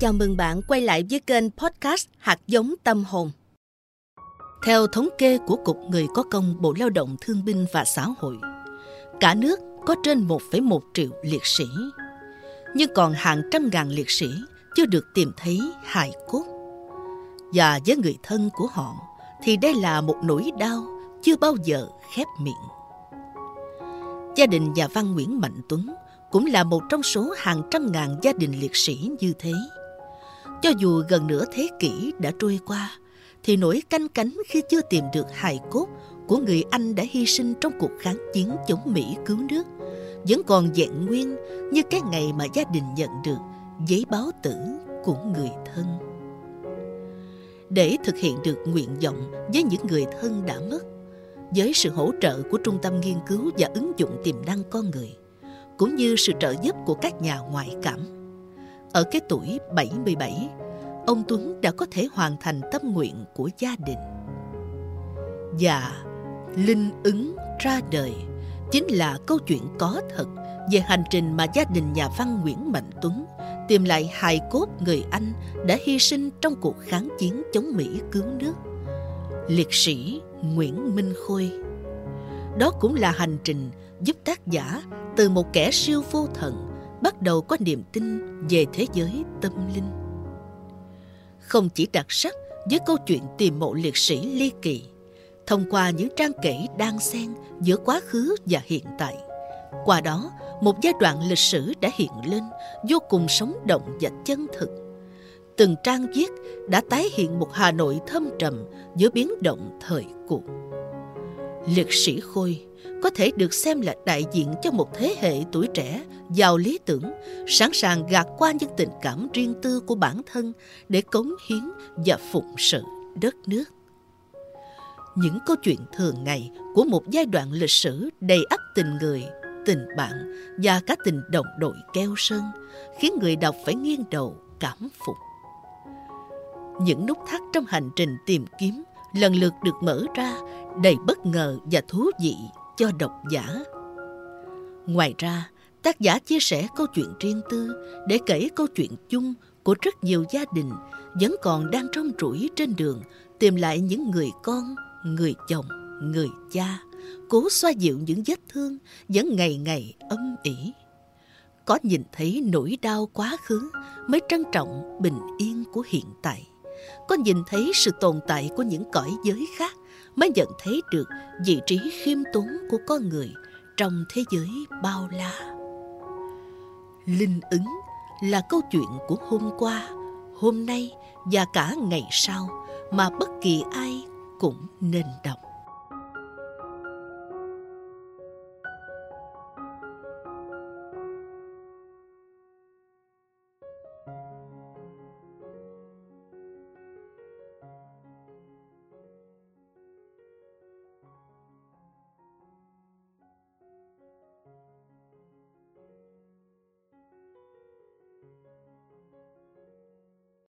Chào mừng bạn quay lại với kênh podcast Hạt giống tâm hồn. Theo thống kê của Cục Người có công Bộ Lao động Thương binh và Xã hội, cả nước có trên 1,1 triệu liệt sĩ. Nhưng còn hàng trăm ngàn liệt sĩ chưa được tìm thấy hài cốt. Và với người thân của họ thì đây là một nỗi đau chưa bao giờ khép miệng. Gia đình nhà văn Nguyễn Mạnh Tuấn cũng là một trong số hàng trăm ngàn gia đình liệt sĩ như thế. Cho dù gần nửa thế kỷ đã trôi qua, thì nỗi canh cánh khi chưa tìm được hài cốt của người anh đã hy sinh trong cuộc kháng chiến chống Mỹ cứu nước vẫn còn vẹn nguyên như cái ngày mà gia đình nhận được giấy báo tử của người thân. Để thực hiện được nguyện vọng với những người thân đã mất, với sự hỗ trợ của Trung tâm Nghiên cứu và Ứng dụng Tiềm năng Con Người, cũng như sự trợ giúp của các nhà ngoại cảm. Ở cái tuổi 77, ông Tuấn đã có thể hoàn thành tâm nguyện của gia đình. Và linh ứng ra đời chính là câu chuyện có thật về hành trình mà gia đình nhà văn Nguyễn Mạnh Tuấn tìm lại hài cốt người Anh đã hy sinh trong cuộc kháng chiến chống Mỹ cứu nước. Liệt sĩ Nguyễn Minh Khôi Đó cũng là hành trình giúp tác giả từ một kẻ siêu vô thần bắt đầu có niềm tin về thế giới tâm linh. Không chỉ đặc sắc với câu chuyện tìm mộ liệt sĩ ly kỳ, thông qua những trang kể đan xen giữa quá khứ và hiện tại. Qua đó, một giai đoạn lịch sử đã hiện lên vô cùng sống động và chân thực. Từng trang viết đã tái hiện một Hà Nội thâm trầm giữa biến động thời cuộc. Liệt sĩ Khôi có thể được xem là đại diện cho một thế hệ tuổi trẻ giàu lý tưởng, sẵn sàng gạt qua những tình cảm riêng tư của bản thân để cống hiến và phụng sự đất nước. Những câu chuyện thường ngày của một giai đoạn lịch sử đầy ắp tình người, tình bạn và cả tình đồng đội keo sơn khiến người đọc phải nghiêng đầu cảm phục. Những nút thắt trong hành trình tìm kiếm lần lượt được mở ra đầy bất ngờ và thú vị cho độc giả. Ngoài ra, tác giả chia sẻ câu chuyện riêng tư để kể câu chuyện chung của rất nhiều gia đình vẫn còn đang trong rủi trên đường tìm lại những người con, người chồng, người cha, cố xoa dịu những vết thương vẫn ngày ngày âm ỉ. Có nhìn thấy nỗi đau quá khứ mới trân trọng bình yên của hiện tại. Có nhìn thấy sự tồn tại của những cõi giới khác mới nhận thấy được vị trí khiêm tốn của con người trong thế giới bao la. Linh ứng là câu chuyện của hôm qua, hôm nay và cả ngày sau mà bất kỳ ai cũng nên đọc.